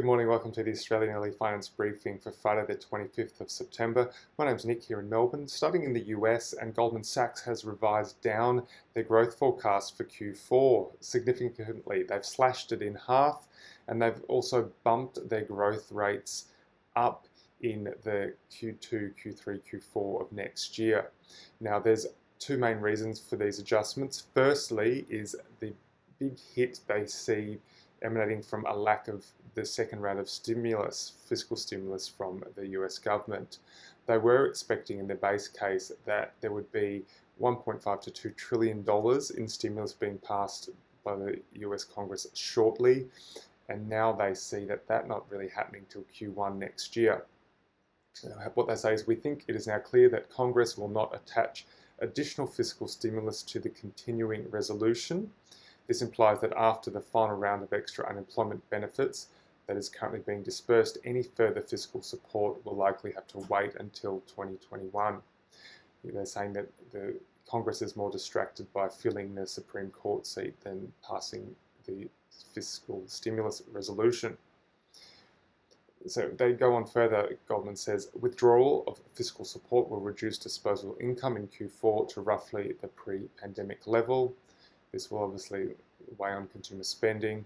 Good morning, welcome to the Australian Early Finance Briefing for Friday, the 25th of September. My name's Nick here in Melbourne. Starting in the US, and Goldman Sachs has revised down their growth forecast for Q4 significantly. They've slashed it in half, and they've also bumped their growth rates up in the Q2, Q3, Q4 of next year. Now, there's two main reasons for these adjustments. Firstly, is the big hit they see emanating from a lack of the second round of stimulus, fiscal stimulus from the US government. They were expecting in their base case that there would be 1.5 to 2 trillion dollars in stimulus being passed by the US Congress shortly, and now they see that that not really happening till Q1 next year. What they say is, we think it is now clear that Congress will not attach additional fiscal stimulus to the continuing resolution this implies that after the final round of extra unemployment benefits that is currently being dispersed, any further fiscal support will likely have to wait until 2021. They're saying that the Congress is more distracted by filling the Supreme Court seat than passing the fiscal stimulus resolution. So they go on further. Goldman says withdrawal of fiscal support will reduce disposable income in Q4 to roughly the pre pandemic level. This will obviously weigh on consumer spending,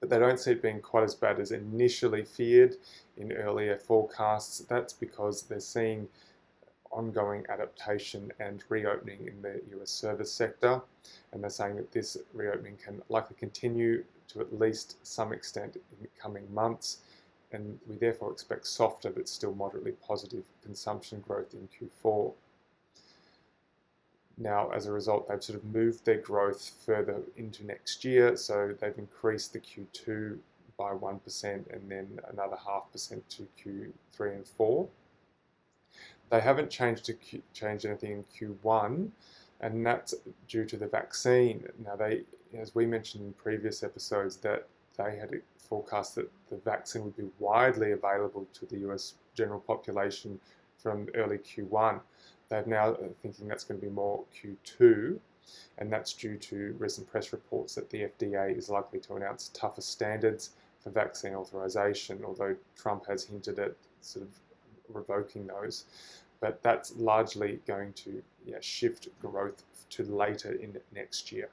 but they don't see it being quite as bad as initially feared in earlier forecasts. That's because they're seeing ongoing adaptation and reopening in the US service sector, and they're saying that this reopening can likely continue to at least some extent in the coming months, and we therefore expect softer but still moderately positive consumption growth in Q4. Now, as a result, they've sort of moved their growth further into next year. So they've increased the Q2 by 1% and then another half percent to Q3 and 4. They haven't changed to Q, changed anything in Q1, and that's due to the vaccine. Now, they, as we mentioned in previous episodes, that they had forecast that the vaccine would be widely available to the US general population from early Q1. They're now thinking that's going to be more Q2, and that's due to recent press reports that the FDA is likely to announce tougher standards for vaccine authorization, although Trump has hinted at sort of revoking those. But that's largely going to yeah, shift growth to later in next year.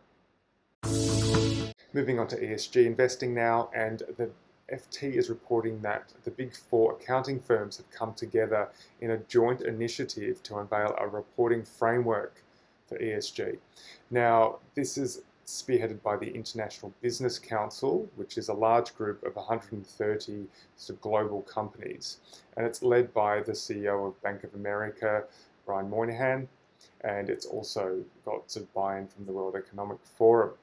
Moving on to ESG investing now, and the FT is reporting that the big four accounting firms have come together in a joint initiative to unveil a reporting framework for ESG. Now, this is spearheaded by the International Business Council, which is a large group of 130 sort of global companies. And it's led by the CEO of Bank of America, Brian Moynihan, and it's also got sort of buy-in from the World Economic Forum.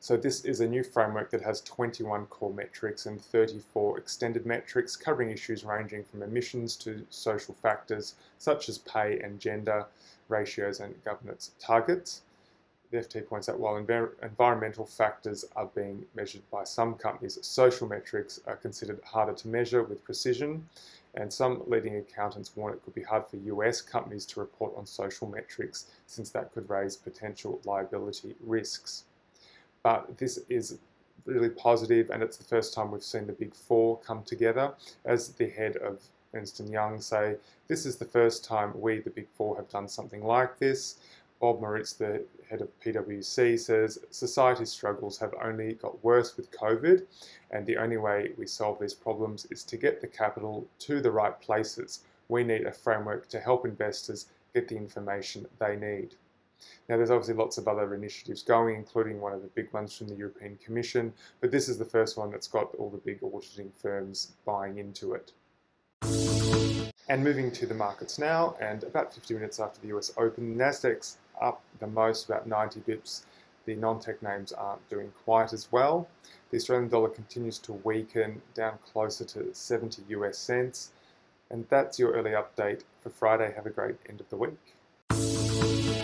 So this is a new framework that has 21 core metrics and 34 extended metrics covering issues ranging from emissions to social factors such as pay and gender ratios and governance targets. The FT points out while env- environmental factors are being measured by some companies, social metrics are considered harder to measure with precision, and some leading accountants warn it could be hard for US companies to report on social metrics since that could raise potential liability risks but this is really positive and it's the first time we've seen the big four come together as the head of Ernst & Young say this is the first time we the big four have done something like this Bob Moritz, the head of PwC, says society's struggles have only got worse with COVID, and the only way we solve these problems is to get the capital to the right places. We need a framework to help investors get the information they need. Now, there's obviously lots of other initiatives going, including one of the big ones from the European Commission, but this is the first one that's got all the big auditing firms buying into it. And moving to the markets now, and about 50 minutes after the US Open, Nasdaq's up the most, about 90 bips. The non-tech names aren't doing quite as well. The Australian dollar continues to weaken, down closer to 70 US cents. And that's your early update for Friday. Have a great end of the week.